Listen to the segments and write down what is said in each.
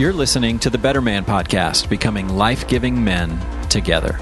You're listening to the Better Man Podcast, becoming life giving men together.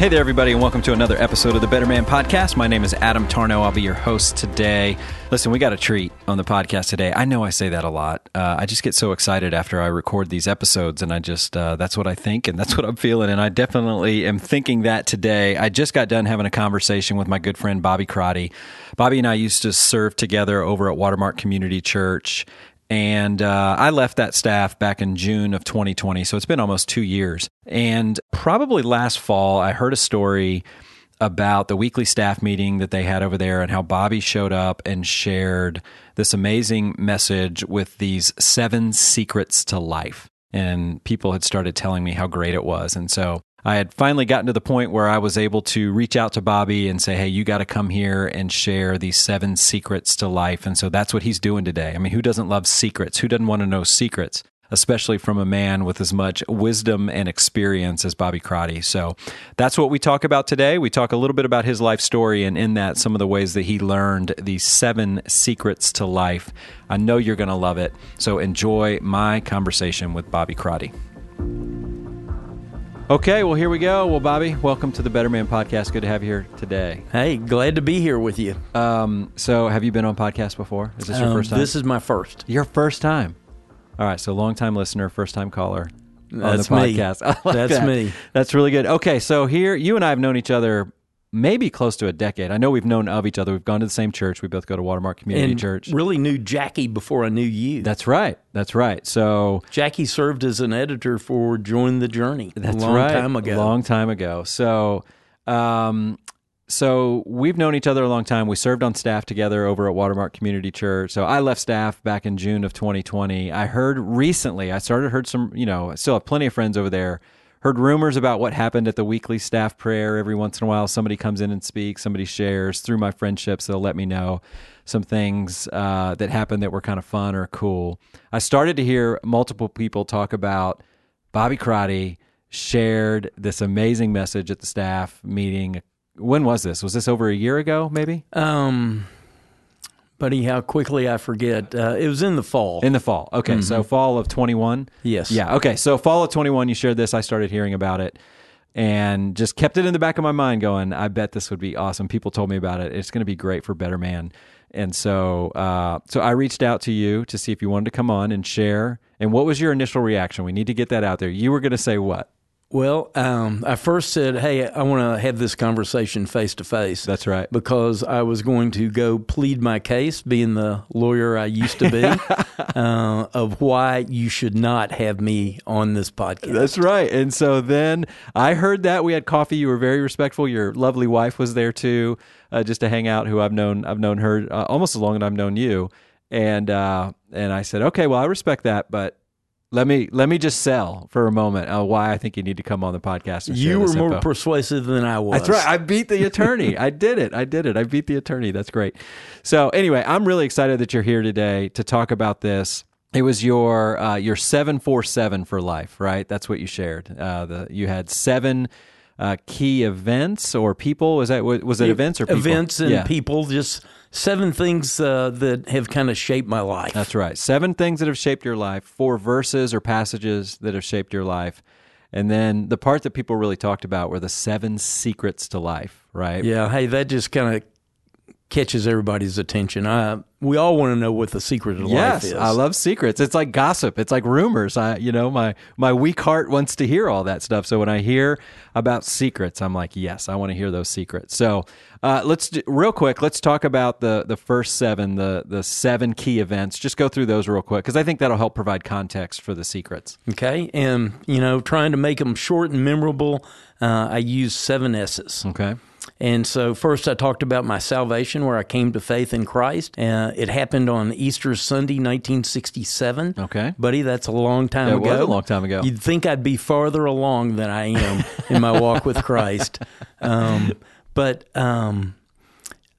Hey there, everybody, and welcome to another episode of the Better Man Podcast. My name is Adam Tarnow. I'll be your host today. Listen, we got a treat on the podcast today. I know I say that a lot. Uh, I just get so excited after I record these episodes, and I just, uh, that's what I think, and that's what I'm feeling. And I definitely am thinking that today. I just got done having a conversation with my good friend Bobby Crotty. Bobby and I used to serve together over at Watermark Community Church. And uh, I left that staff back in June of 2020. So it's been almost two years. And probably last fall, I heard a story about the weekly staff meeting that they had over there and how Bobby showed up and shared this amazing message with these seven secrets to life. And people had started telling me how great it was. And so I had finally gotten to the point where I was able to reach out to Bobby and say, Hey, you got to come here and share these seven secrets to life. And so that's what he's doing today. I mean, who doesn't love secrets? Who doesn't want to know secrets? Especially from a man with as much wisdom and experience as Bobby Crotty. So that's what we talk about today. We talk a little bit about his life story, and in that, some of the ways that he learned these seven secrets to life. I know you're going to love it. So enjoy my conversation with Bobby Crotty. Okay, well, here we go. Well, Bobby, welcome to the Better Man podcast. Good to have you here today. Hey, glad to be here with you. Um, so, have you been on podcast before? Is this your Um, first time? This is my first. your first time. All right, so long time listener, first time caller on That's the me. podcast. I like That's that. me. That's really good. Okay, so here, you and I have known each other maybe close to a decade. I know we've known of each other. We've gone to the same church. We both go to Watermark Community And Church. really knew Jackie before I knew you. That's right. That's right. So Jackie served as an editor for Join the Journey That's a long right. time ago. A long time ago. So, um, so we've known each other a long time. We served on staff together over at Watermark Community Church. So I left staff back in June of 2020. I heard recently, I started heard some, you know, I still have plenty of friends over there. Heard rumors about what happened at the weekly staff prayer. Every once in a while, somebody comes in and speaks. Somebody shares through my friendships. They'll let me know some things uh, that happened that were kind of fun or cool. I started to hear multiple people talk about Bobby Crotty shared this amazing message at the staff meeting. When was this? Was this over a year ago, maybe? Um, buddy, how quickly I forget. Uh, it was in the fall. In the fall. Okay, so fall of 21. yes. Yeah, okay. So fall of 21, you shared this. I started hearing about it and just kept it in the back of my mind going, I bet this would be awesome. People told me about it. It's going to be great for Better Man. And so uh, so I reached out to you to see if you wanted to come on and share. And what was your initial reaction? We need to get that out there. You were going to say what? Well, um, I first said, "Hey, I want to have this conversation face to face." That's right. because I was going to go plead my case, being the lawyer I used to be, uh, of why you should not have me on this podcast. That's right. And so then I heard that we had coffee. You were very respectful. Your lovely wife was there too, uh, just to hang out. Who I've known, I've known her uh, almost as long as I've known you. And uh, and I said, okay, well, I respect that, but let me let me just sell for a moment uh, why I think you need to come on the podcast. And you were more info. persuasive than I was. That's right. I beat the attorney. I did it. I did it. I beat the attorney. That's great. So anyway, I'm really excited that you're here today to talk about this. It was your uh, your seven four seven for life, right? That's what you shared. Uh, the you had seven uh, key events or people. Was that was it events or people? Events and yeah. people, just seven things uh, that have kind of shaped my life. That's right. Seven things that have shaped your life. Four verses or passages that have shaped your life. And then the part that people really talked about were the seven secrets to life, right? yeah, hey, that just kind of catches everybody's attention. I, we all want to know what the secret of Yes, life is. I love secrets. It's like gossip. It's like rumors. I, you know, my my weak heart wants to hear all that stuff. So when I hear about secrets, I'm like, yes, I want to hear those secrets. So uh, let's do, real quick. Let's talk about the the first seven, the the seven key events. Just go through those real quick because I think that'll help provide context for the secrets. Okay, and you know, trying to make them short and memorable, uh, I use seven S's. Okay. And so, first, I talked about my salvation, where I came to faith in Christ. Uh, it happened on Easter Sunday, 1967. Okay. buddy, that's a long time It ago. was a long time ago. You'd think I'd be farther along than I am in my walk with Christ. Um, but um,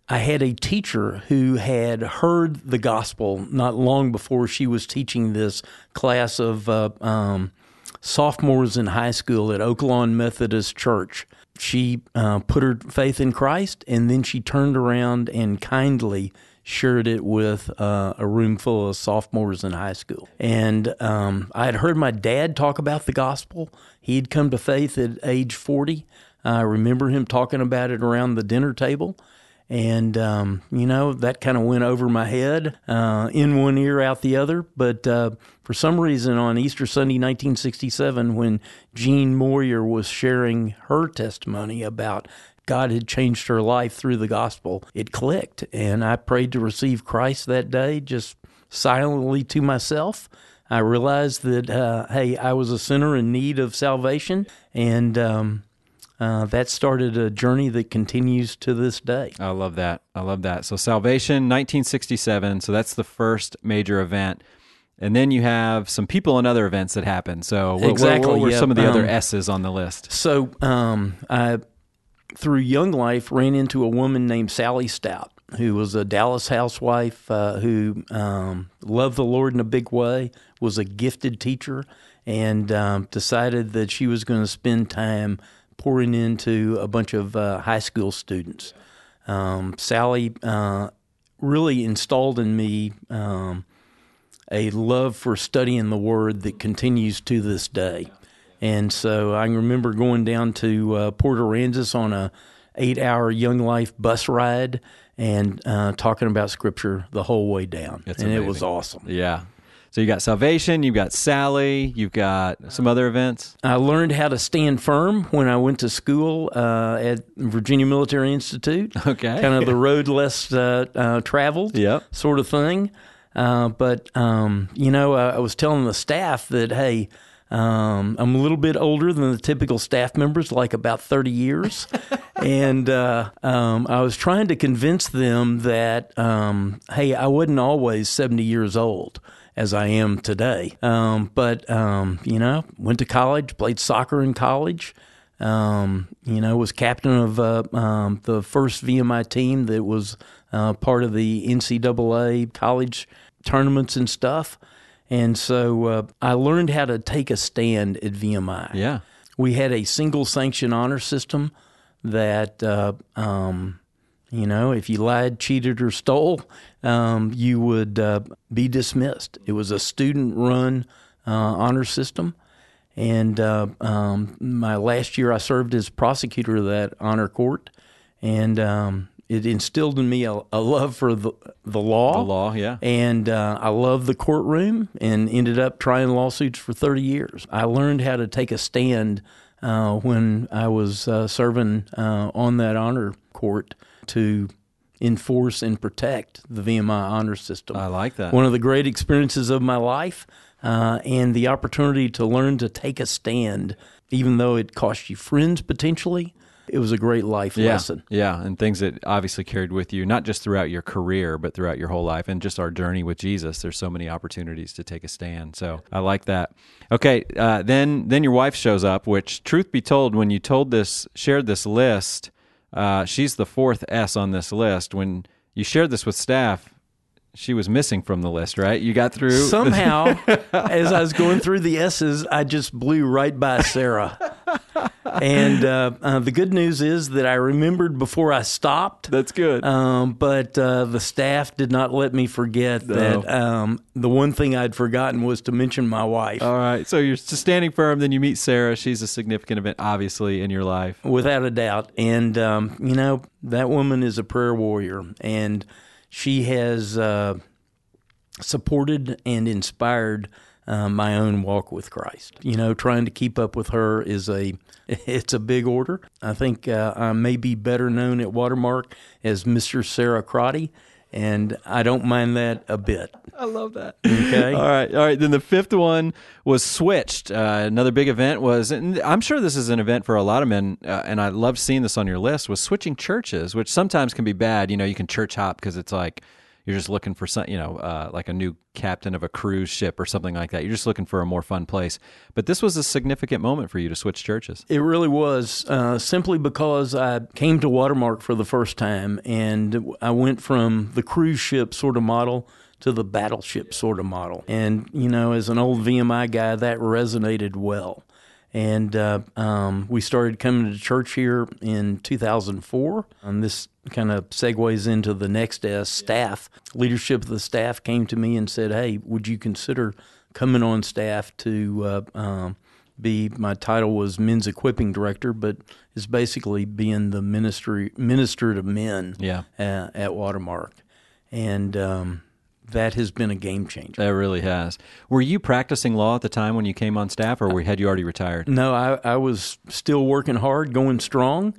I had a teacher who had heard the gospel not long before she was teaching this class of uh, um, sophomores in high school at Oaklawn Methodist Church. She uh, put her faith in Christ, and then she turned around and kindly shared it with uh, a room full of sophomores in high school. And um, I had heard my dad talk about the gospel. He had come to faith at age 40. I remember him talking about it around the dinner table. And, um, you know, that kind of went over my head, uh, in one ear, out the other. But uh, for some reason, on Easter Sunday, 1967, when Jean Moyer was sharing her testimony about God had changed her life through the gospel, it clicked. And I prayed to receive Christ that day, just silently to myself. I realized that, uh, hey, I was a sinner in need of salvation. And, um, uh, that started a journey that continues to this day. I love that. I love that. So, salvation, 1967. So, that's the first major event. And then you have some people and other events that happen. So, what, exactly, what, what were yeah. some of the other Um, S's on the list? So, um, I, through Young Life, ran into a woman named Sally Stout, who was a Dallas housewife uh, who um, loved the Lord in a big way, was a gifted teacher, and um, decided that she was going to spend time pouring into a bunch of uh, high school students. Um, Sally uh, really installed in me. Um, a love for studying the Word that continues to this day. And so I remember going down to uh, Port Aransas on a eight-hour Young Life bus ride and uh, talking about Scripture the whole way down, It's and it was awesome. Yeah. So, you got salvation, you've got Sally, you've got some other events. I learned how to stand firm when I went to school uh, at Virginia Military Institute. Okay. kind of the road less uh, uh, traveled, Yep. sort of thing. Uh, but um, you know, I, I was telling the staff that hey, um, I'm a little bit older than the typical staff members, like about 30 years, and uh, um, I was trying to convince them that um, hey, I wasn't always 70 years old as I am today. Um, but um, you know, went to college, played soccer in college. Um, you know, was captain of uh, um, the first VMI team that was uh, part of the NCAA college tournaments and stuff. And so uh, I learned how to take a stand at VMI. Yeah. We had a single sanction honor system that, uh, um, you know, if you lied, cheated, or stole, um, you would uh, be dismissed. It was a student run uh, honor system. And uh, um, my last year, I served as prosecutor of that honor court. And um, it instilled in me a, a love for the, the law. The law, yeah. And uh, I loved the courtroom and ended up trying lawsuits for 30 years. I learned how to take a stand uh, when I was uh, serving uh, on that honor court to enforce and protect the VMI honor system. I like that. One of the great experiences of my life, uh, and the opportunity to learn to take a stand, even though it cost you friends potentially. It was a great life yeah, lesson. Yeah, and things that obviously carried with you, not just throughout your career, but throughout your whole life and just our journey with Jesus. There's so many opportunities to take a stand. So I like that. Okay, uh, then then your wife shows up. Which, truth be told, when you told this, shared this list, uh, she's the fourth S on this list. When you shared this with staff, she was missing from the list, right? You got through Somehow, as I was going through the S's, I just blew right by Sarah. And uh, uh, the good news is that I remembered before I stopped. That's good. Um, but uh, the staff did not let me forget that um, the one thing I'd forgotten was to mention my wife. All right. So you're standing firm. Then you meet Sarah. She's a significant event, obviously, in your life. without a doubt. And um, you know that woman is a prayer warrior, and she has uh, supported and inspired uh, my own walk with Christ. You know, trying to keep up with her is a it's a big order. I think uh, I may be better known at Watermark as Mr. Sarah Crotty, and I don't mind that a bit. I love that. Okay. All right. All right. Then the fifth one was switched. Uh, another big event was, and I'm sure this is an event for a lot of men, uh, and I love seeing this on your list, was switching churches, which sometimes can be bad. You know, you can church hop because it's like you're just looking for some, you know, uh, like a new captain of a cruise ship or something like that. You're just looking for a more fun place. But this was a significant moment for you to switch churches. It really was, uh, simply because I came to Watermark for the first time, and I went from the cruise ship sort of model to the battleship sort of model. And, you know, as an old VMI guy, that resonated well. And uh, um, we started coming to church here in 2004. And this kind of segues into the next S staff. Leadership of the staff came to me and said, Hey, would you consider coming on staff to uh, um, be my title was men's equipping director, but it's basically being the ministry minister to men Yeah. uh, at Watermark, and um, that has been a game changer. That really has. Were you practicing law at the time when you came on staff, or had you already retired? No, I, I was still working hard, going strong.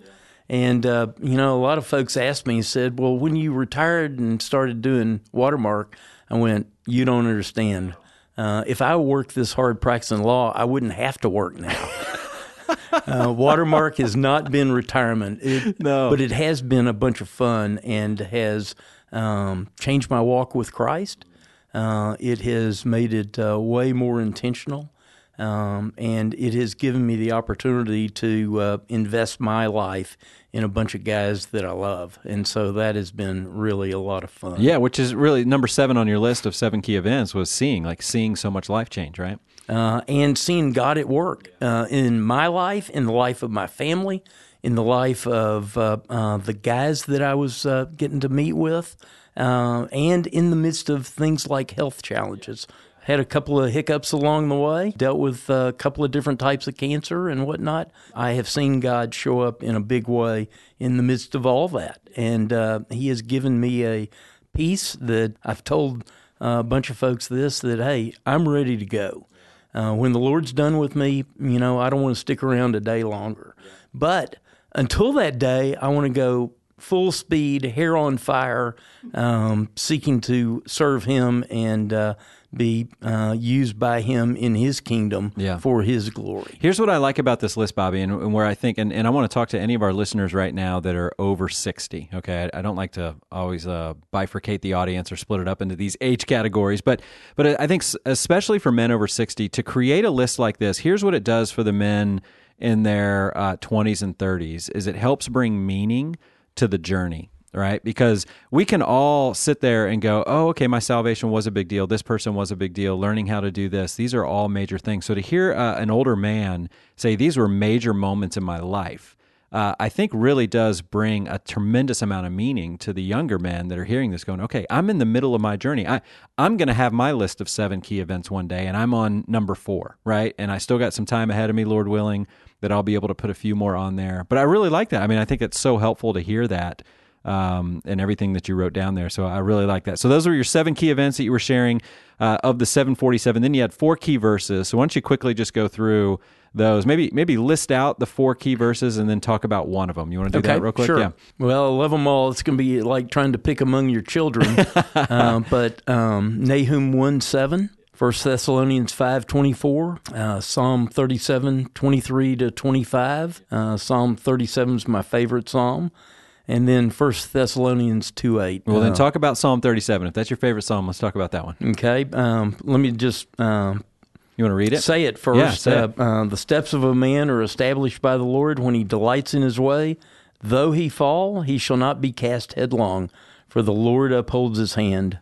And, uh, you know, a lot of folks asked me, said, well, when you retired and started doing Watermark, I went, you don't understand. Uh, if I worked this hard practicing law, I wouldn't have to work now. uh, Watermark has not been retirement, it, No. but it has been a bunch of fun and has um, changed my walk with Christ. Uh, it has made it uh, way more intentional, um, and it has given me the opportunity to uh, invest my life in a bunch of guys that I love, and so that has been really a lot of fun. Yeah, which is really number seven on your list of seven key events was seeing, like seeing so much life change, right? uh, and seeing God at work uh, in my life, in the life of my family, in the life of uh, uh, the guys that I was uh, getting to meet with, uh, and in the midst of things like health challenges. Had a couple of hiccups along the way, dealt with a couple of different types of cancer and whatnot. I have seen God show up in a big way in the midst of all that. And uh, He has given me a peace that I've told uh, a bunch of folks this that, hey, I'm ready to go. Uh, when the Lord's done with me, you know, I don't want to stick around a day longer. But until that day, I want to go full speed, hair on fire, um, seeking to serve Him and uh, be uh, used by Him in His kingdom Yeah. for His glory. Here's what I like about this list, Bobby, and, and where I think, and, and I want to talk to any of our listeners right now that are over 60. Okay. I, I don't like to always uh, bifurcate the audience or split it up into these age categories, but, but I think, especially for men over 60, to create a list like this, here's what it does for the men in their uh, 20s and 30s is it helps bring meaning to the journey right? Because we can all sit there and go, oh, okay, my salvation was a big deal. This person was a big deal. Learning how to do this, these are all major things. So to hear uh, an older man say, these were major moments in my life, uh, I think really does bring a tremendous amount of meaning to the younger men that are hearing this going, okay, I'm in the middle of my journey. I, I'm going to have my list of seven key events one day, and I'm on number four, right? And I still got some time ahead of me, Lord willing, that I'll be able to put a few more on there. But I really like that. I mean, I think it's so helpful to hear that um, and everything that you wrote down there. So I really like that. So those were your seven key events that you were sharing uh, of the 747. Then you had four key verses. So why don't you quickly just go through those? Maybe maybe list out the four key verses and then talk about one of them. You want to do that real quick? Sure. Yeah. Well, I love them all. It's going to be like trying to pick among your children. uh, but um, Nahum 1 7. 1 Thessalonians 5.24, uh, Psalm 37, 23 to 25. Uh, psalm 37 is my favorite psalm. And then 1 Thessalonians 2, 8. Well, then Uh, talk about Psalm 37. If that's your favorite psalm, let's talk about that one. Okay, um, let me just um, You want to read it? Say it first. Yeah, say it. Uh, uh, the steps of a man are established by the Lord when he delights in his way. Though he fall, he shall not be cast headlong, for the Lord upholds his hand.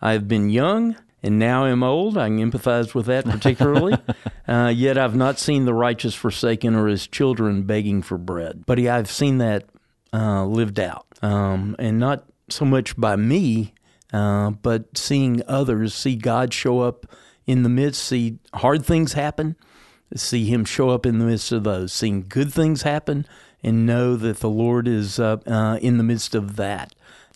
I have been young and now am old. I can empathize with that particularly. uh, yet I've not seen the righteous forsaken or his children begging for bread. But I've seen that uh, lived out, um, and not so much by me, uh, but seeing others see God show up in the midst, see hard things happen, see Him show up in the midst of those, seeing good things happen, and know that the Lord is uh, uh, in the midst of that.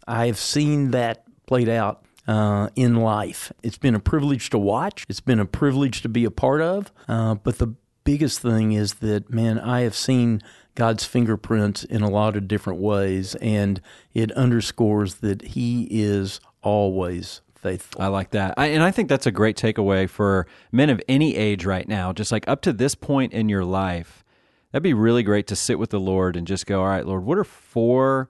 I have seen that played out uh, in life. It's been a privilege to watch. It's been a privilege to be a part of. Uh, but the biggest thing is that, man, I have seen God's fingerprints in a lot of different ways, and it underscores that He is always faithful. I like that. I, and I think that's a great takeaway for men of any age right now. Just like up to this point in your life, that'd be really great to sit with the Lord and just go, all right, Lord, what are four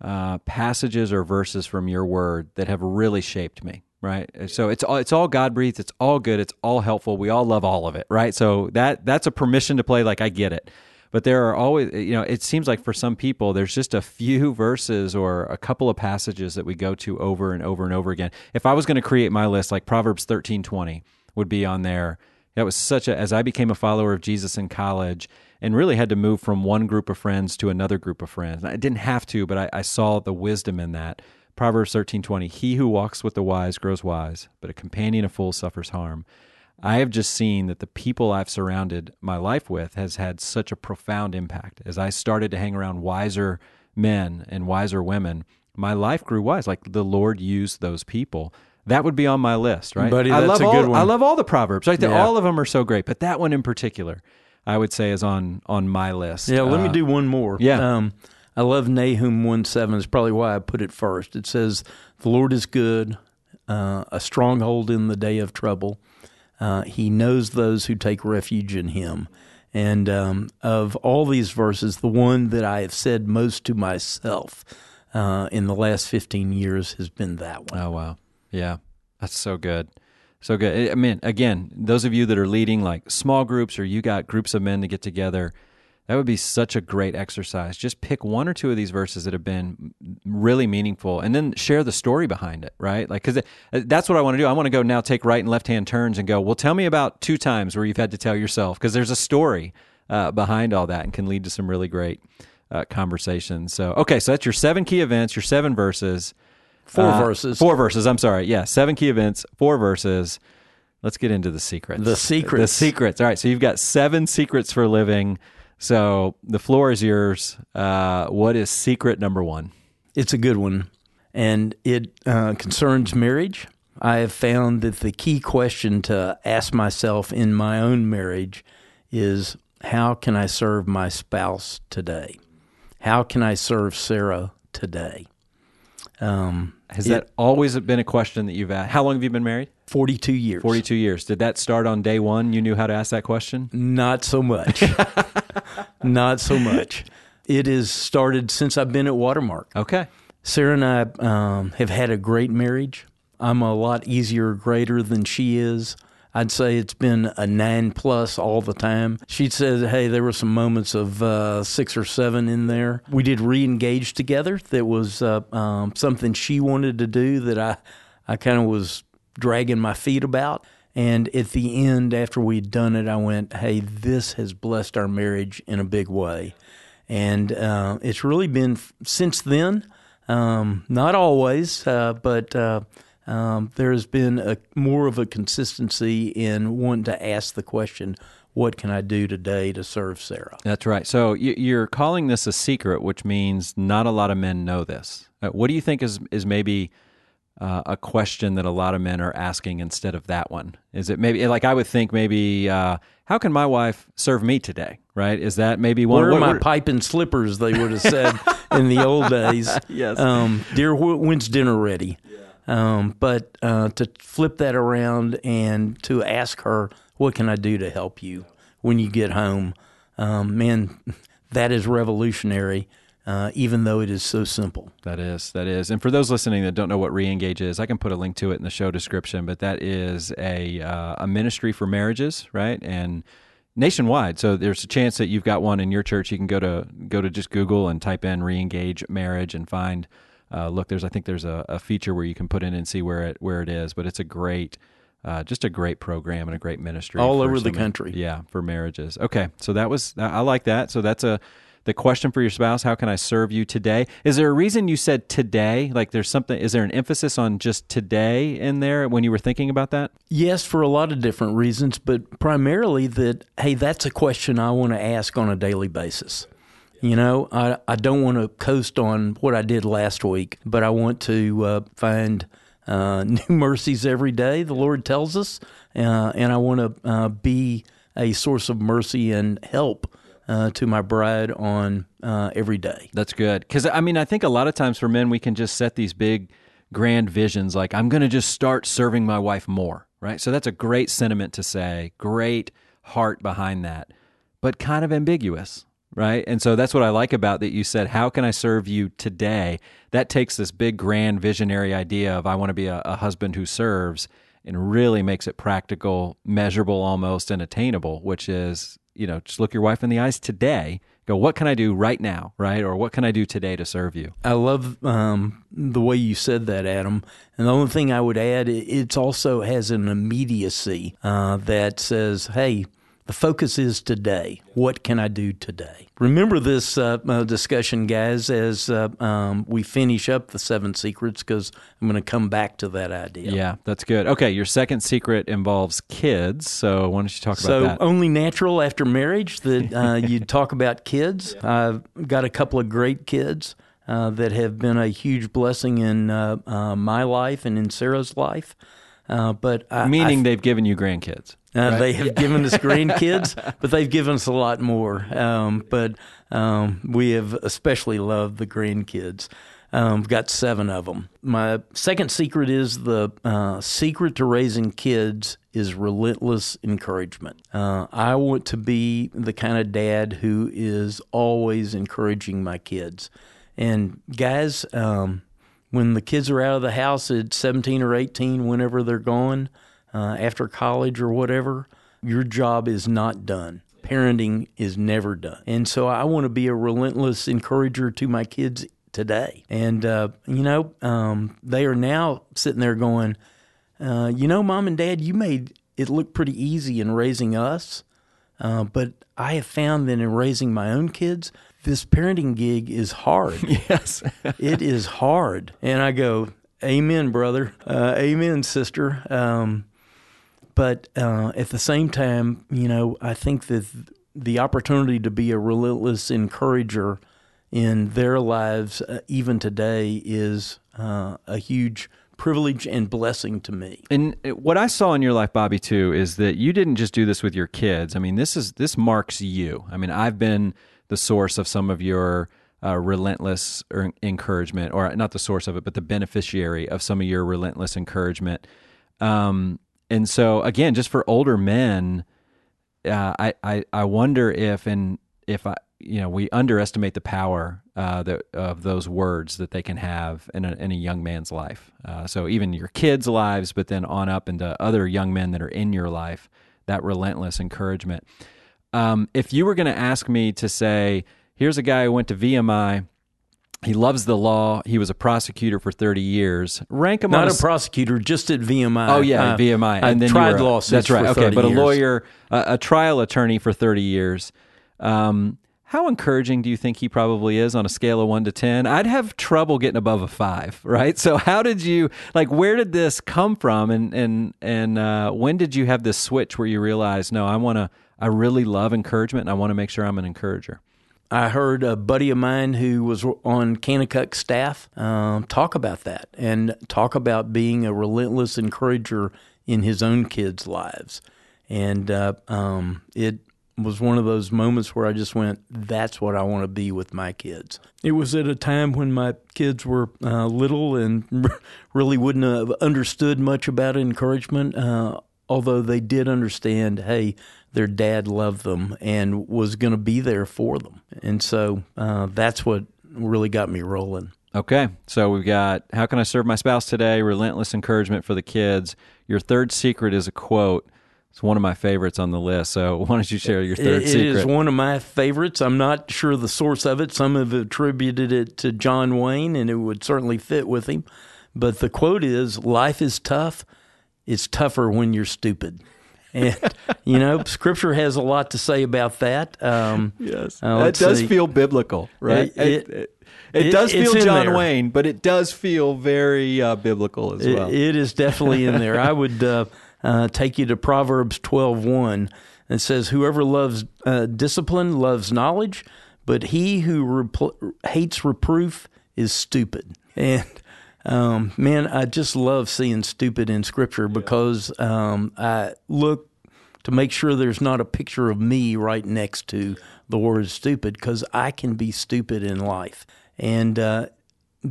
uh, passages or verses from your word that have really shaped me? Right. So it's all, it's all God breathed. It's all good. It's all helpful. We all love all of it. Right. So that, that's a permission to play. Like I get it. But there are always, eh, you know, it seems like for some people, there's just a few verses or a couple of passages that we go to over and over and over again. If I was going to create my list, like Proverbs thirteen twenty would be on there. That was such a, as I became a follower of Jesus in college and really had to move from one group of friends to another group of friends. I didn't have to, but I, I saw the wisdom in that. Proverbs 13:20 He who walks with the wise grows wise, but a companion of fools suffers harm. I have just seen that the people I've surrounded my life with has had such a profound impact. As I started to hang around wiser men and wiser women, my life grew wise. Like the Lord used those people. That would be on my list, right? Buddy, I that's love a good all, one. I love all the proverbs. Right, Yeah. all of them are so great, but that one in particular, I would say, is on on my list. Yeah, let me Uh, do one more. yeah. Um, I love Nahum 1 7. It's probably why I put it first. It says, The Lord is good, uh, a stronghold in the day of trouble. Uh, he knows those who take refuge in him. And um, of all these verses, the one that I have said most to myself uh, in the last 15 years has been that one. Oh wow, yeah, that's so good, so good. I mean, again, those of you that are leading like small groups or you got groups of men to get together, that would be such a great exercise. Just pick one or two of these verses that have been really meaningful, and then share the story behind it. Right, like because that's what I want to do. I want to go now, take right and left hand turns, and go. Well, tell me about two times where you've had to tell yourself because there's a story uh, behind all that, and can lead to some really great. Uh, conversations. So, okay, so that's your seven key events, your seven verses. Four Uh, verses. Four verses. I'm sorry. Yeah, seven key events, four verses. Let's get into the secrets. The secrets. The secrets. All right. So you've got seven secrets for living. So the floor is yours. Uh, what is secret number one? It's a good one, and it uh, concerns marriage. I have found that the key question to ask myself in my own marriage is how can I serve my spouse today? How can I serve Sarah today? Um, Has it- that always been a question that you've asked? How long have you been married? 42 years. 42 years. Did that start on day one? You knew how to ask that question? Not so much. Not so much. It has started since I've been at Watermark. Okay. Sarah and I um, have had a great marriage. I'm a lot easier grader than she is. I'd say it's been a nine plus all the time. She said, "Hey, there were some moments of uh, six or seven in there. We did re-engage together. That was uh, um, something she wanted to do that I, I kind of was dragging my feet about. And at the end, after we'd done it, I went, "Hey, this has blessed our marriage in a big way." And uh, it's really been since then. Um, not always, uh, but uh, um, there's been a more of a consistency in wanting to ask the question, "What can I do today to serve Sarah?" That's right. So you're calling this a secret, which means not a lot of men know this. Uh, what do you think is is maybe uh, a question that a lot of men are asking instead of that one? Is it maybe like I would think maybe uh, how can my wife serve me today? Right? Is that maybe one? Where are what- my what- pipe and slippers? They would have said in the old days. Yes. Um, dear, when's dinner ready? Um, but uh, to flip that around and to ask her, "What can I do to help you when you get home?" Um, man, that is revolutionary. Uh, even though it is so simple. That is, that is. And for those listening that don't know what Reengage is, I can put a link to it in the show description. But that is a uh, a ministry for marriages, right? And nationwide. So there's a chance that you've got one in your church. You can go to go to just Google and type in Reengage Marriage and find. Uh, look, there's I think there's a, a feature where you can put in and see where it where it is. But it's a great. Uh, just a great program and a great ministry All over the country. Yeah, for marriages. Okay, so that was I I like that. So that's a the question for your spouse. How can I serve you today? Is there a reason you said today? Like there's something. Is there an emphasis on just today in there when you were thinking about that? Yes, for a lot of different reasons, but primarily that, hey, that's a question I want to ask on a daily basis. You know, I, I don't want to coast on what I did last week, but I want to uh, find uh, new mercies every day, the Lord tells us, uh, and I want to uh, be a source of mercy and help uh, to my bride on uh, every day. That's good. Because I mean, I think a lot of times for men, we can just set these big, grand visions like, I'm going to just start serving my wife more, right? So that's a great sentiment to say, great heart behind that, but kind of ambiguous, right? And so that's what I like about that you said, How can I serve you today? That takes this big, grand, visionary idea of I want to be a, a husband who serves and really makes it practical, measurable almost, and attainable, which is, you know, just look your wife in the eyes today go, what can I do right now, right? Or what can I do today to serve you? I love um, the way you said that, Adam. And the only thing I would add, it also has an immediacy uh, that says, hey, the focus is today. What can I do today? Remember this uh, uh, discussion, guys, as uh, um, we finish up the seven secrets, because I'm going to come back to that idea. Yeah, that's good. Okay, your second secret involves kids. So why don't you talk so about that? So, only natural after marriage that uh, you talk about kids. I've got a couple of great kids. Uh, that have been a huge blessing in uh, my life and in Sarah's life. but I, meaning I, they've given you grandkids. Uh, right? They have given us grandkids, but they've given us a lot more. Um, but um, we have especially loved the grandkids. Um, got seven of them. My second secret is the uh, secret to raising kids is relentless encouragement. Uh, I want to be the kind of dad who is always encouraging my kids. And guys, um, when the kids are out of the house at 17 or 18, whenever they're gone, uh, after college or whatever, your job is not done. Parenting is never done. And so I want to be a relentless encourager to my kids today. And, uh, you know, um, they are now sitting there going, uh, you know, mom and dad, you made it look pretty easy in raising us. Uh, but I have found that in raising my own kids, this parenting gig is hard. Yes. it is hard. And I go, Amen, brother. Uh, amen, sister. Um, but uh, at the same time, you know, I think that the opportunity to be a relentless encourager in their lives, uh, even today, is uh, a huge privilege and blessing to me. And what I saw in your life, Bobby, too, is that you didn't just do this with your kids. I mean, this is this marks you. I mean, I've been the source of some of your uh, relentless er, encouragement, or not the source of it, but the beneficiary of some of your relentless encouragement. Um, and so again, just for older men, uh, I, I I wonder if and if I you know we underestimate the power uh, that, of those words that they can have in a, in a young man's life. Uh, so even your kids' lives, but then on up into other young men that are in your life, that relentless encouragement. Um, if you were going to ask me to say, here's a guy who went to VMI he loves the law. He was a prosecutor for 30 years. Rank him not a, a, prosecutor, just at VMI. Oh yeah, uh, VMI. And then tried lawsuits. That's right. okay, but years. a lawyer, a, a, trial attorney for 30 years. Um, how encouraging do you think he probably is on a scale of one to 10? I'd have trouble getting above a five, right? So how did you, like, where did this come from? And, and, and, uh, when did you have this switch where you realized, no, I want to, I really love encouragement and I want to make sure I'm an encourager? I heard a buddy of mine who was on Kanakuk staff um, talk about that and talk about being a relentless encourager in his own kids' lives. And uh, um, it was one of those moments where I just went, that's what I want to be with my kids. It was at a time when my kids were uh, little and really wouldn't have understood much about encouragement, uh, although they did understand, hey, their dad loved them and was going to be there for them. And so uh, that's what really got me rolling. Okay. So we've got How Can I Serve My Spouse Today? Relentless Encouragement for the Kids. Your third secret is a quote. It's one of my favorites on the list. So why don't you share your third it, secret? It is one of my favorites. I'm not sure the source of it. Some have attributed it to John Wayne, and it would certainly fit with him. But the quote is Life is tough. It's tougher when you're stupid and you know, Scripture has a lot to say about that. Um, yes, uh, that does see. feel biblical, right? It, it, it, it does feel John Wayne, but it does feel very uh, biblical as well. it is definitely in there. I would uh, uh, take you to Proverbs twelve one. It says, "Whoever loves uh, discipline loves knowledge, but he who repl- hates reproof is stupid." And um, man, I just love seeing stupid in Scripture because um, I look to make sure there's not a picture of me right next to the word stupid because I can be stupid in life. And uh,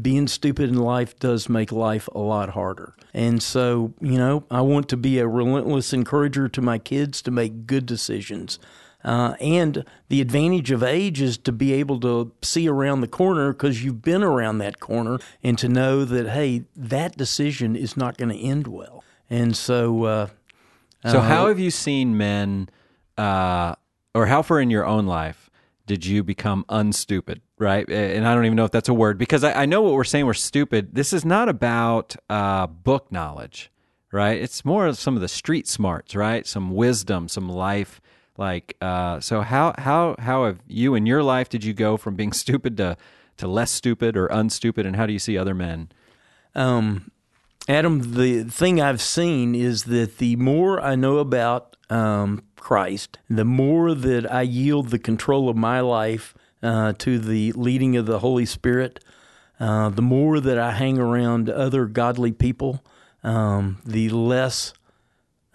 being stupid in life does make life a lot harder. And so, you know, I want to be a relentless encourager to my kids to make good decisions. Uh, and the advantage of age is to be able to see around the corner because you've been around that corner and to know that, hey, that decision is not going to end well. And so. Uh, so, uh, how have you seen men, uh, or how far in your own life, did you become unstupid, right? And I don't even know if that's a word because I, I know what we're saying. We're stupid. This is not about uh, book knowledge, right? It's more of some of the street smarts, right? Some wisdom, some life. Like, uh, so how how how have you in your life did you go from being stupid to to less stupid or unstupid, and how do you see other men? Um, Adam, the thing I've seen is that the more I know about um, Christ, the more that I yield the control of my life uh, to the leading of the Holy Spirit, uh, the more that I hang around other godly people, um, the less,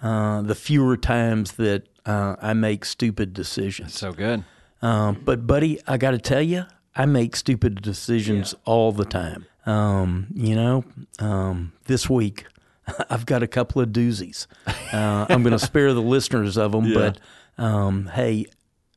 uh, the fewer times that uh, I make stupid decisions. So good. Um, but, buddy, I got to tell you, I make stupid decisions yeah. all the time. Um, you know, um, this week I've got a couple of doozies. Uh, I'm going to spare the listeners of them, yeah. but um, hey,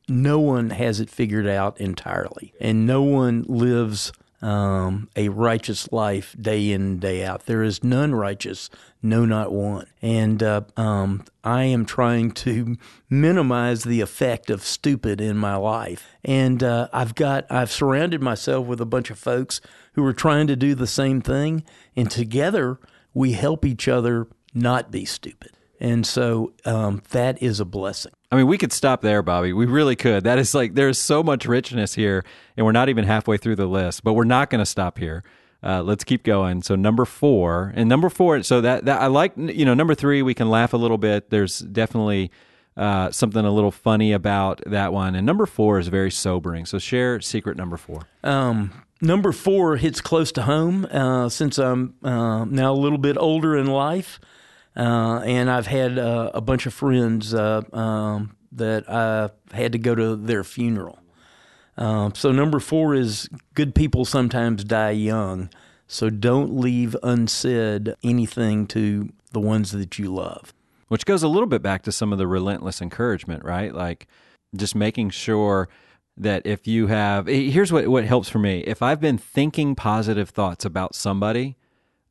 no one has it figured out entirely, and no one lives um, a righteous life day in and day out. There is none righteous, no, not one. And uh, um, I am trying to minimize the effect of stupid in my life. And uh, I've got I've surrounded myself with a bunch of folks who are trying to do the same thing, and together we help each other not be stupid. And so um, that is a blessing. I mean, we could stop there, Bobby. We really could. That is like, there's so much richness here, and we're not even halfway through the list, but we're not going to stop here. Uh, let's keep going. So number four, and number four. So that that I like. You know, number three, we can laugh a little bit. There's definitely uh, something a little funny about that one. And number four is very sobering. So share secret number four. Um, number four hits close to home uh, since I'm uh, now a little bit older in life. Uh, and I've had uh, a bunch of friends uh, um, that I had to go to their funeral. Um, so number four is good people sometimes die young. So don't leave unsaid anything to the ones that you love. Which goes a little bit back to some of the relentless encouragement, right? Like just making sure that if you have here's what, what helps for me. If I've been thinking positive thoughts about somebody,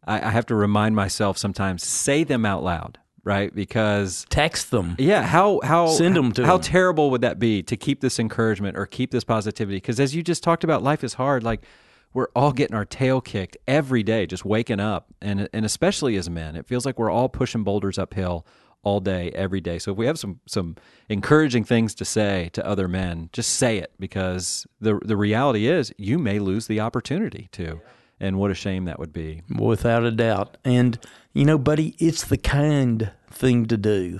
I, I have to remind myself sometimes say them out loud right? Because text them. Yeah, how how send them to how them. terrible would that be to keep this encouragement or keep this positivity? Because as you just talked about, life is hard. Like we're all getting our tail kicked every day, just waking up, and and especially as men, it feels like we're all pushing boulders uphill all day, every day. So if we have some some encouraging things to say to other men, just say it because the the reality is you may lose the opportunity to. Yeah and what a shame that would be. Without a doubt. And, you know, buddy, it's the kind thing to do.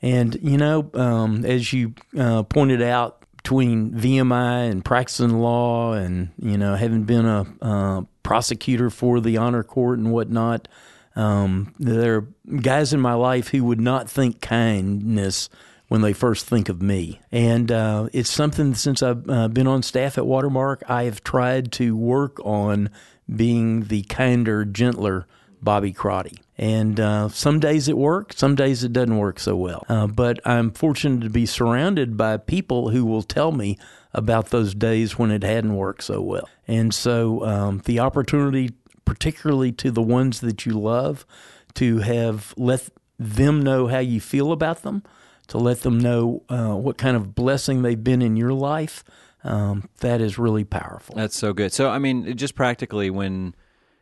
And, you know, um, as you uh, pointed out, between VMI and practicing law and, you know, having been a uh, prosecutor for the honor court and whatnot, um, there are guys in my life who would not think kindness when they first think of me. And uh, it's something since I've uh, been on staff at Watermark, I have tried to work on being the kinder, gentler Bobby Crotty. And uh, some days it works, some days it doesn't work so well. Uh, but I'm fortunate to be surrounded by people who will tell me about those days when it hadn't worked so well. And so um, the opportunity, particularly to the ones that you love, to have let them know how you feel about them, to let them know uh, what kind of blessing they've been in your life um, that is really powerful. That's so good. So, I mean, just practically, when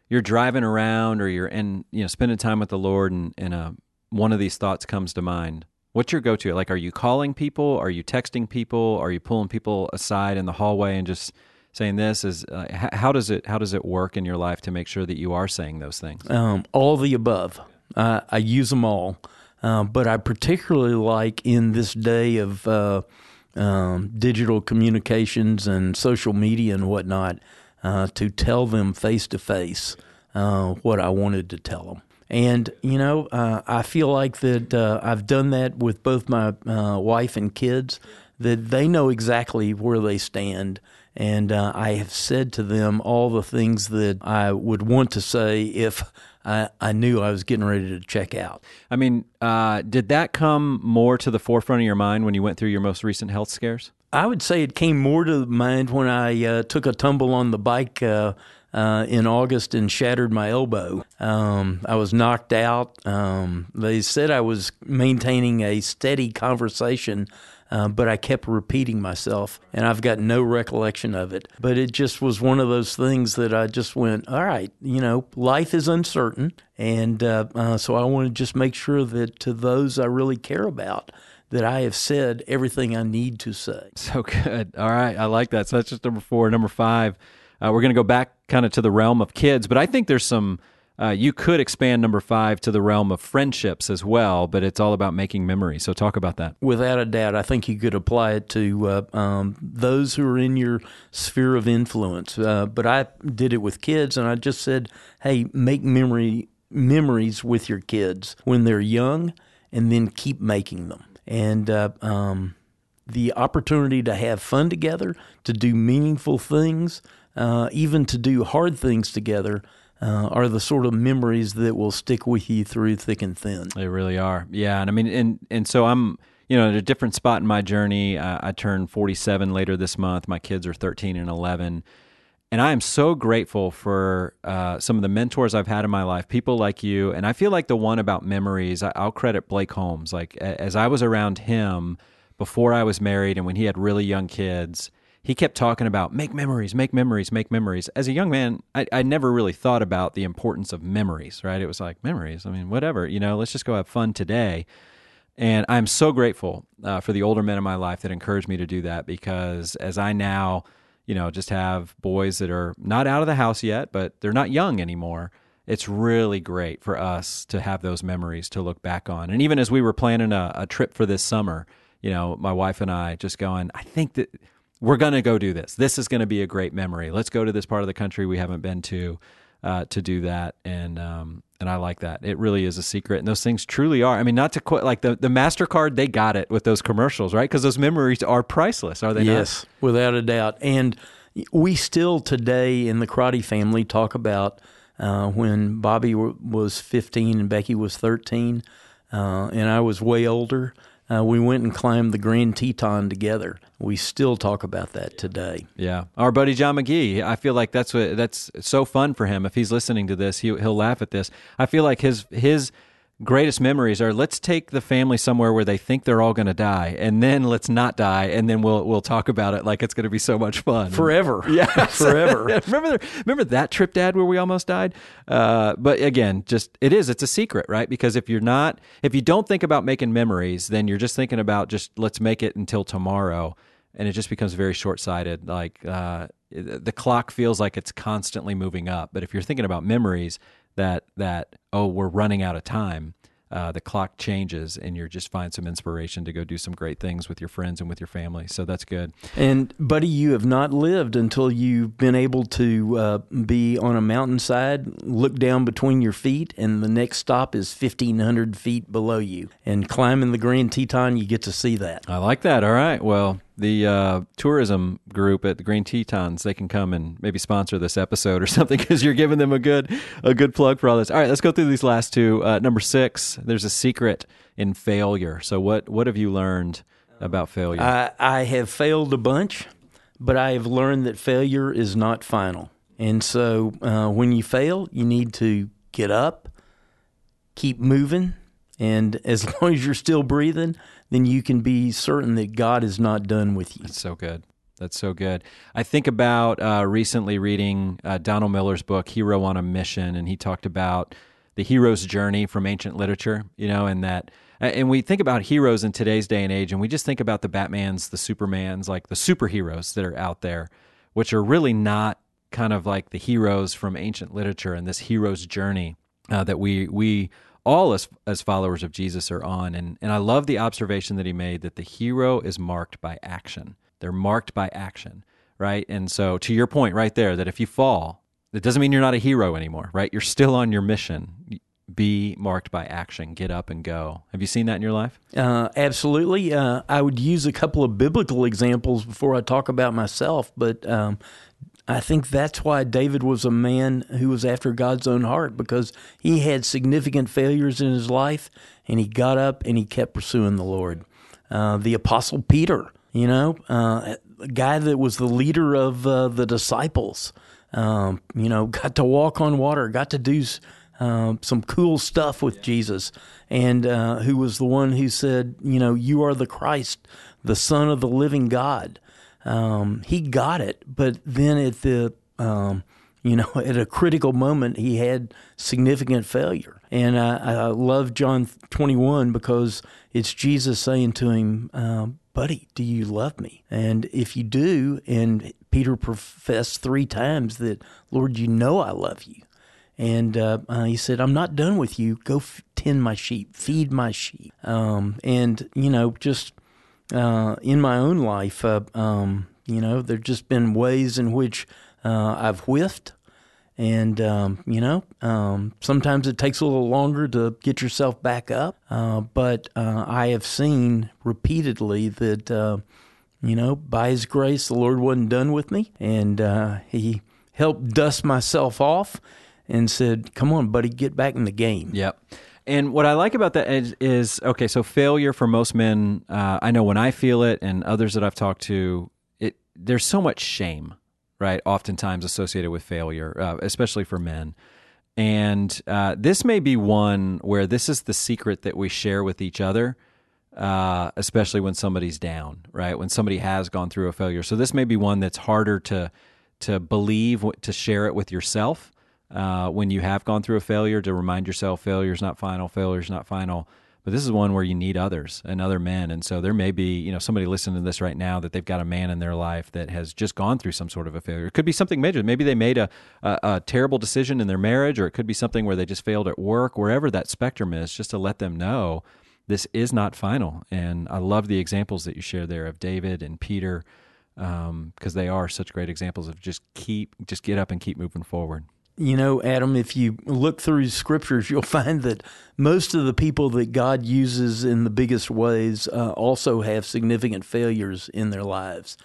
you're driving around or you're in, you know, spending time with the Lord, and, and uh, one of these thoughts comes to mind. What's your go-to? Like, are you calling people? Are you texting people? Are you pulling people aside in the hallway and just saying this? Is uh, how does it how does it work in your life to make sure that you are saying those things? Um, all the above. Uh, I use them all, uh, but I particularly like in this day of uh, um, digital communications and social media and whatnot uh, to tell them face to face what I wanted to tell them. And, you know, uh, I feel like that uh, I've done that with both my uh, wife and kids, that they know exactly where they stand. And uh, I have said to them all the things that I would want to say if I, I knew I was getting ready to check out. I mean, uh, did that come more to the forefront of your mind when you went through your most recent health scares? I would say it came more to mind when I uh, took a tumble on the bike uh, uh, in August and shattered my elbow. Um, I was knocked out. Um, they said I was maintaining a steady conversation. Uh, but I kept repeating myself, and I've got no recollection of it. But it just was one of those things that I just went, all right, you know, life is uncertain. And uh, uh, so I want to just make sure that to those I really care about, that I have said everything I need to say. So good. All right. I like that. So that's just number four. Number five, uh, we're going to go back kind of to the realm of kids, but I think there's some, uh, you could expand number five to the realm of friendships as well, but it's all about making memories. So talk about that. Without a doubt, I think you could apply it to uh, um, those who are in your sphere of influence. Uh, but I did it with kids, and I just said, hey, make memory memories with your kids when they're young, and then keep making them and uh, um, the opportunity to have fun together, to do meaningful things, uh, even to do hard things together. Uh, are the sort of memories that will stick with you through thick and thin. They really are. Yeah, and I mean, and and so I'm, you know, at a different spot in my journey. Uh, I turn 47 later this month. My kids are 13 and 11, and I am so grateful for uh, some of the mentors I've had in my life, people like you. And I feel like the one about memories, I, will credit Blake Holmes. Like, as I was around him before I was married and when he had really young kids, he kept talking about make memories, make memories, make memories. As a young man, I, I never really thought about the importance of memories, right? It was like, memories, I mean, whatever, you know, let's just go have fun today. And I'm so grateful uh, for the older men in my life that encouraged me to do that because as I now, you know, just have boys that are not out of the house yet, but they're not young anymore. It's really great for us to have those memories to look back on. And even as we were planning a, a trip for this summer, you know, my wife and I just going, I think that we're going to go do this. This is going to be a great memory. Let's go to this part of the country we haven't been to uh, to do that. And um, and I like that. It really is a secret, and those things truly are. I mean, not to quit like the the Mastercard, they got it with those commercials, right? Because those memories are priceless, are they? Yes, not? without a doubt. And we still today in the Crotty family talk about uh, when Bobby w- was 15 and Becky was 13, uh, and I was way older. Uh, we went and climbed the Grand Teton together. We still talk about that today. Yeah, our buddy John McGee. I feel like that's what that's so fun for him. If he's listening to this, he, he'll laugh at this. I feel like his his greatest memories are let's take the family somewhere where they think they're all going to die and then let's not die and then we'll we'll talk about it like it's going to be so much fun forever yeah forever remember remember that trip dad where we almost died uh, but again just it is it's a secret right because if you're not if you don't think about making memories then you're just thinking about just let's make it until tomorrow and it just becomes very short-sighted like uh, the clock feels like it's constantly moving up but if you're thinking about memories that that oh we're running out of time uh, the clock changes and you just find some inspiration to go do some great things with your friends and with your family. So that's good. And, buddy, you have not lived until you've been able to uh, be on a mountainside, look down between your feet, and the next stop is 1,500 feet below you. And climbing the Grand Teton, you get to see that. I like that. All right. Well, the uh, tourism group at the Grand Tetons, they can come and maybe sponsor this episode or something because you're giving them a good a good plug for all this. All right, let's go through these last two. Uh, number six, there's a secret in failure. So what what have you learned about failure? I, I have failed a bunch, but I have learned that failure is not final. And so uh, when you fail, you need to get up, keep moving, and as long as you're still breathing, then you can be certain that God is not done with you. That's so good. That's so good. I think about uh, recently reading uh, Donald Miller's book, Hero on a Mission, and he talked about the hero's journey from ancient literature, you know, and that. And we think about heroes in today's day and age, and we just think about the Batmans, the Supermans, like the superheroes that are out there, which are really not kind of like the heroes from ancient literature and this hero's journey uh, that we we all as as followers of Jesus are on. And and I love the observation that he made that the hero is marked by action. They're marked by action, right? And so to your point right there, that if you fall, it doesn't mean you're not a hero anymore, right? You're still on your mission. Be marked by action. Get up and go. Have you seen that in your life? Uh, absolutely. Uh, I would use a couple of biblical examples before I talk about myself, but um, I think that's why David was a man who was after God's own heart because he had significant failures in his life and he got up and he kept pursuing the Lord. Uh, the Apostle Peter, you know, uh, a guy that was the leader of uh, the disciples. um, you know, got to walk on water, got to do uh, some cool stuff with Jesus, and uh, who was the one who said, you know, you are the Christ, the Son of the living God. Um, he got it, but then at the um, you know, at a critical moment, he had significant failure. And I, I love John 21 because it's Jesus saying to him, uh, Buddy, do you love me? And if you do, and Peter professed three times that, Lord, you know I love you. And uh, uh, he said, I'm not done with you. Go f- tend my sheep, feed my sheep. Um, and, you know, just uh, in my own life, uh, um, you know, there've just been ways in which uh, I've whiffed. And, um, you know, um, sometimes it takes a little longer to get yourself back up. Uh, but uh, I have seen repeatedly that, uh, you know, by His grace, the Lord wasn't done with me. And He helped dust myself off and said, come on, buddy, get back in the game. Yep. And what I like about that is, is okay, so failure for most men, uh, I know when I feel it and others that I've talked to, it there's so much shame right? Oftentimes associated with failure, uh, especially for men. And uh, this may be one where this is the secret that we share with each other, uh, especially when somebody's down, right? When somebody has gone through a failure. So this may be one that's harder to to believe, to share it with yourself uh, when you have gone through a failure. To remind yourself, failure is not final. Failure is not final. But this is one where you need others and other men. And so there may be, you know, somebody listening to this right now that they've got a man in their life that has just gone through some sort of a failure. It could be something major. Maybe they made a, a, a terrible decision in their marriage, or it could be something where they just failed at work, wherever that spectrum is, just to let them know this is not final. And I love the examples that you share there of David and Peter because um, they are such great examples of just keep, just get up and keep moving forward. You know, Adam, if you look through scriptures, you'll find that most of the people that God uses in the biggest ways uh, also have significant failures in their lives.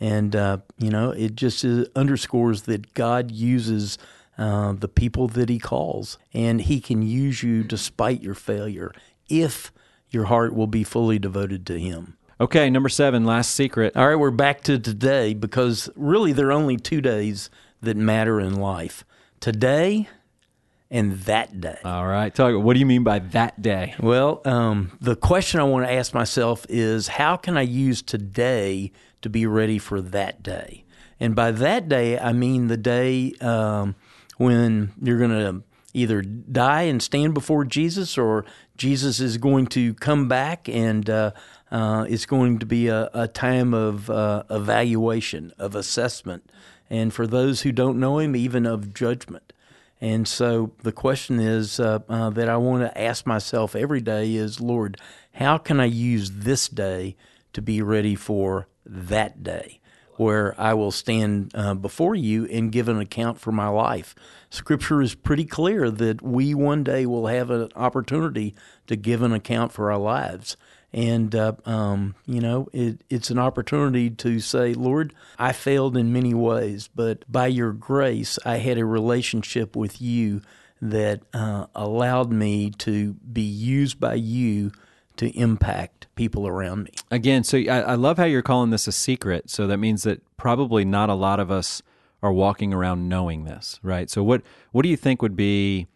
And, uh, you know, it just underscores that God uses uh, the people that He calls, and He can use you despite your failure if your heart will be fully devoted to Him. Okay, number seven, last secret. All right, we're back to today because really there are only two days that matter in life today and that day. All right. Talk, what do you mean by that day? Well, um, the question I want to ask myself is how can I use today to be ready for that day? And by that day, I mean the day um, when you're going to either die and stand before Jesus or Jesus is going to come back and uh, uh, it's going to be a, a time of uh, evaluation, of assessment and for those who don't know him, even of judgment. And so the question is uh, uh, that I want to ask myself every day is, Lord, how can I use this day to be ready for that day? Where I will stand uh, before you and give an account for my life. Scripture is pretty clear that we one day will have an opportunity to give an account for our lives. And, uh, um, you know, it, it's an opportunity to say, Lord, I failed in many ways, but by your grace, I had a relationship with you that uh, allowed me to be used by you to impact people around me. Again, so I, I love how you're calling this a secret. So that means that probably not a lot of us are walking around knowing this, right? So what what do you think would be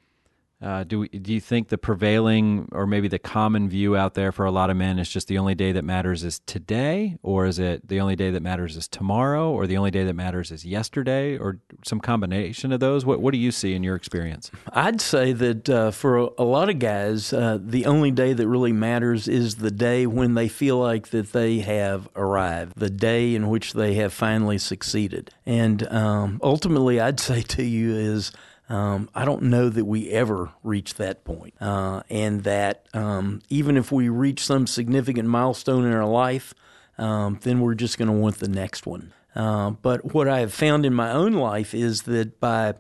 uh, do we, do you think the prevailing or maybe the common view out there for a lot of men is just the only day that matters is today, or is it the only day that matters is tomorrow, or the only day that matters is yesterday, or some combination of those? What What do you see in your experience? I'd say that uh, for a, a, lot of guys, uh, the only day that really matters is the day when they feel like that they have arrived, the day in which they have finally succeeded, and um, ultimately, I'd say to you is um, I don't know that we ever reach that point. Uh, and that um, even if we reach some significant milestone in our life, um, then we're just going to want the next one. Uh, but what I have found in my own life is that by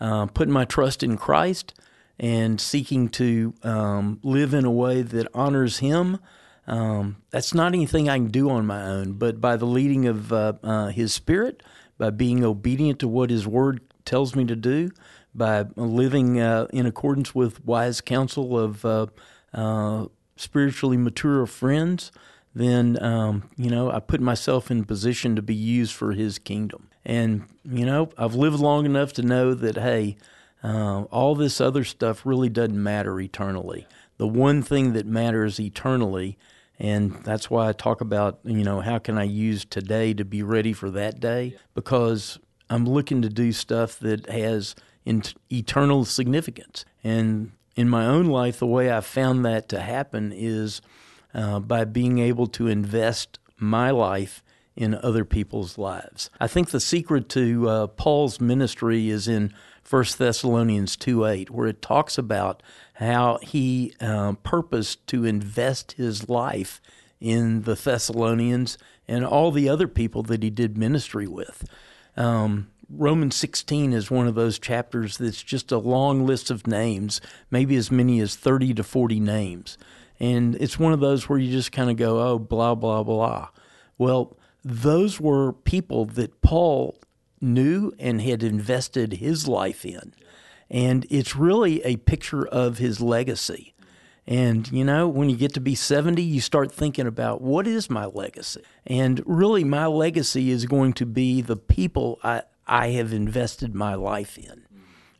uh, putting my trust in Christ and seeking to um, live in a way that honors Him, um, that's not anything I can do on my own, but by the leading of uh, uh, His Spirit, by being obedient to what His Word tells me to do, by living uh, in accordance with wise counsel of uh, uh, spiritually mature friends, then um, you know I put myself in position to be used for His kingdom. And you know I've lived long enough to know that hey, uh, all this other stuff really doesn't matter eternally. The one thing that matters eternally, and that's why I talk about you know how can I use today to be ready for that day because I'm looking to do stuff that has eternal significance. And in my own life, the way I've found that to happen is uh, by being able to invest my life in other people's lives. I think the secret to uh, Paul's ministry is in 1 Thessalonians 2 8, where it talks about how he uh, purposed to invest his life in the Thessalonians and all the other people that he did ministry with. Um, Romans 16 is one of those chapters that's just a long list of names, maybe as many as 30 to 40 names. And it's one of those where you just kind of go, oh, blah, blah, blah. Well, those were people that Paul knew and had invested his life in. And it's really a picture of his legacy. And, you know, when you get to be 70, you start thinking about what is my legacy? And really, my legacy is going to be the people I, I have invested my life in,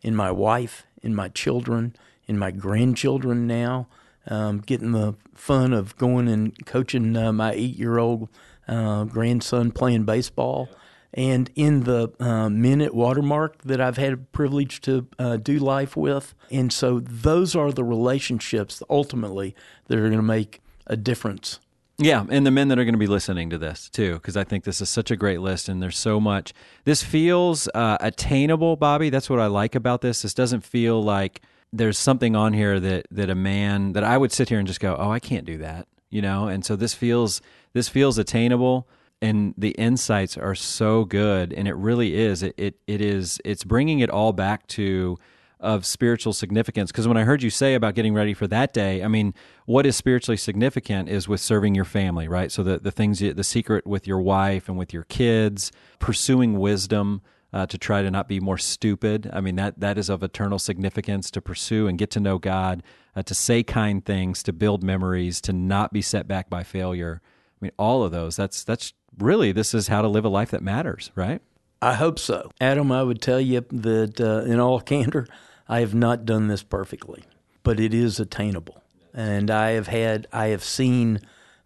in my wife, in my children, in my grandchildren now. Um, getting the fun of going and coaching uh, my eight year old uh, grandson playing baseball. And in the uh, men at Watermark that I've had a privilege to uh, do life with. And so those are the relationships ultimately that are going to make a difference yeah, and the men that are going to be listening to this too, because I think this is such a great list, and there's so much. This feels uh, attainable, Bobby. That's what I like about this. This doesn't feel like there's something on here that that a man that I would sit here and just go, "Oh, I can't do that," you know. And so this feels this feels attainable, and the insights are so good, and it really is. It it, it is. It's bringing it all back to of spiritual significance. Because when I heard you say about getting ready for that day, I mean, what is spiritually significant is with serving your family, right? So the, the things, you, the secret with your wife and with your kids, pursuing wisdom. Uh, to try to not be more stupid. I mean, that, that is of eternal significance to pursue and get to know God, uh, to say kind things, to build memories, to not be set back by failure. I mean, all of those. That's that's really this is how to live a life that matters, right? I hope so, Adam. I would tell you that uh, in all candor, I have not done this perfectly, but it is attainable. And I have had, I have seen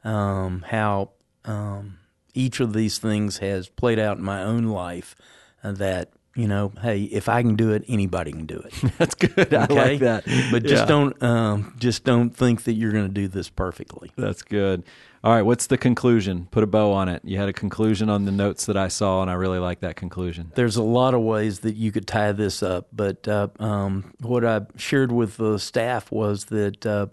um, how um, each of these things has played out in my own life. Uh, that you know, hey, if I can do it, anybody can do it. That's good. Okay? I like that. But just yeah. don't, um, just don't think that you're going to do this perfectly. That's good. All right, what's the conclusion? Put a bow on it. You had a conclusion on the notes that I saw, and I really like that conclusion. There's a lot of ways that you could tie this up, but uh, um, what I shared with the staff was that uh,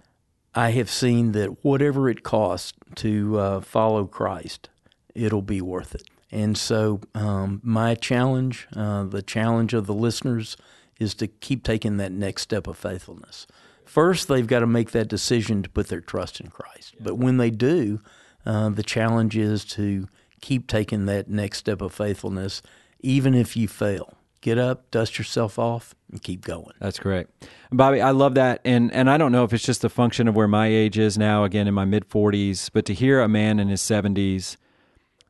I have seen that whatever it costs to uh, follow Christ, it'll be worth it. And so, um, my challenge, uh, the challenge of the listeners, is to keep taking that next step of faithfulness. First, they've got to make that decision to put their trust in Christ. But when they do, uh, the challenge is to keep taking that next step of faithfulness, even if you fail. Get up, dust yourself off, and keep going. That's great, Bobby. I love that, and and I don't know if it's just a function of where my age is now. Again, in my mid forties, but to hear a man in his seventies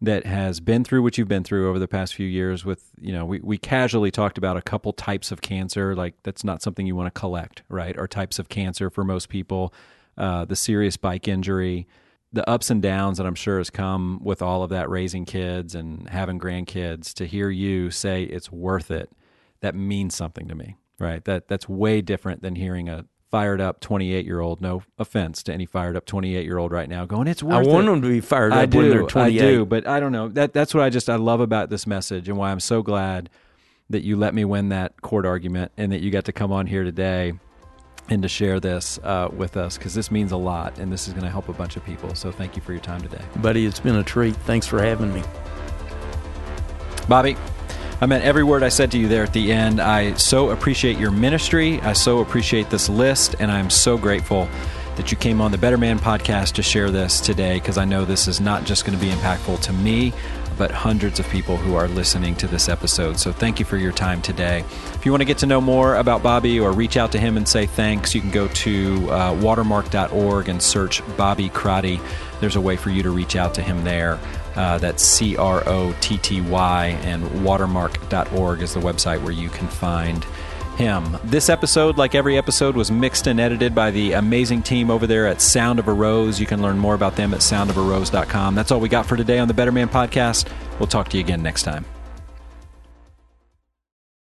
that has been through what you've been through over the past few years with you know we, we casually talked about a couple types of cancer like that's not something you want to collect right or types of cancer for most people uh, the serious bike injury the ups and downs that i'm sure has come with all of that raising kids and having grandkids to hear you say it's worth it that means something to me right? That that's way different than hearing a fired up 28 year old. No offense to any fired up 28 year old right now going, it's worth I want it. them to be fired up I do, when they're 28. I do, but I don't know. That, that's what I just, I love about this message and why I'm so glad that you let me win that court argument and that you got to come on here today and to share this uh, with us because this means a lot and this is going to help a bunch of people. So thank you for your time today. Buddy, it's been a treat. Thanks for having me. Bobby, I meant every word I said to you there at the end. I so appreciate your ministry. I so appreciate this list, and I'm so grateful that you came on the Better Man podcast to share this today because I know this is not just going to be impactful to me, but hundreds of people who are listening to this episode. So thank you for your time today. If you want to get to know more about Bobby or reach out to him and say thanks, you can go to uh, watermark.org and search Bobby Crotty. There's a way for you to reach out to him there. Uh, that's C R O T T Y, and watermark.org is the website where you can find him. This episode, like every episode, was mixed and edited by the amazing team over there at Sound of a Rose. You can learn more about them at soundofarose.com. That's all we got for today on the Better Man Podcast. We'll talk to you again next time.